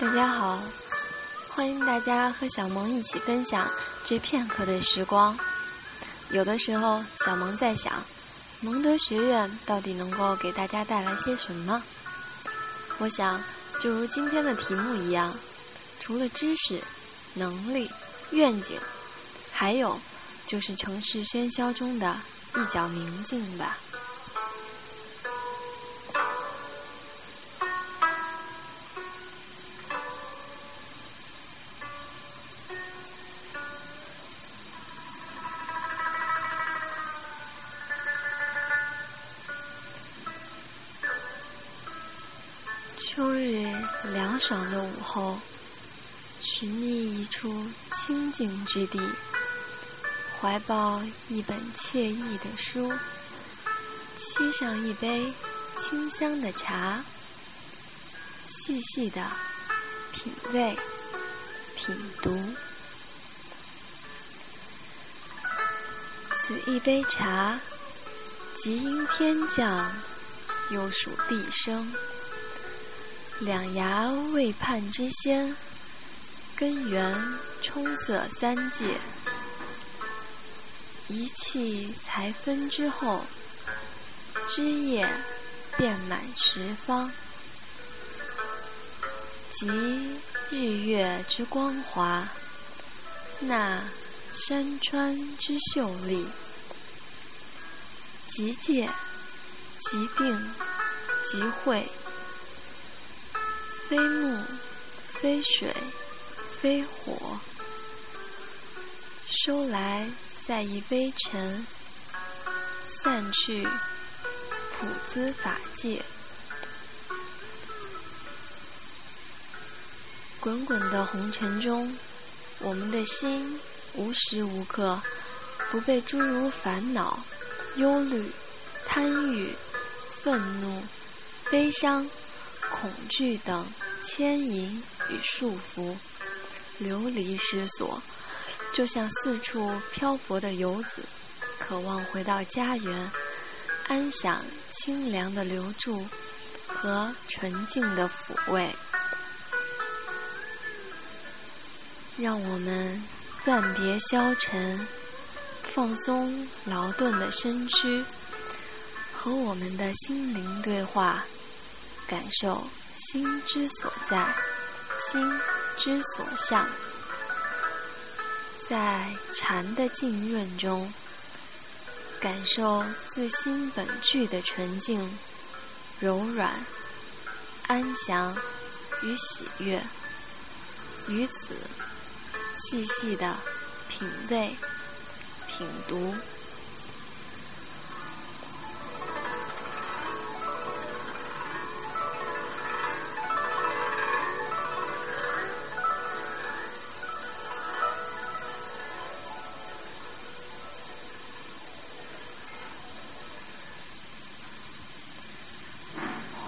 大家好，欢迎大家和小萌一起分享这片刻的时光。有的时候，小萌在想，蒙德学院到底能够给大家带来些什么？我想，就如今天的题目一样，除了知识、能力、愿景，还有就是城市喧嚣中的一角宁静吧。秋日凉爽的午后，寻觅一处清静之地，怀抱一本惬意的书，沏上一杯清香的茶，细细的品味、品读。此一杯茶，即因天降，又属地生。两衙未判之先，根源冲塞三界；一气才分之后，枝叶遍满十方。即日月之光华，那山川之秀丽，即界，即定，即会。非木，非水，非火，收来在一杯尘，散去普资法界。滚滚的红尘中，我们的心无时无刻不被诸如烦恼、忧虑、贪欲、愤怒、悲伤。恐惧等牵引与束缚，流离失所，就像四处漂泊的游子，渴望回到家园，安享清凉的留住和纯净的抚慰。让我们暂别消沉，放松劳顿的身躯，和我们的心灵对话。感受心之所在，心之所向，在禅的浸润中，感受自心本具的纯净、柔软、安详与喜悦，于此细细的品味、品读。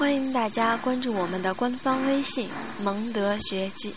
欢迎大家关注我们的官方微信“蒙德学记”。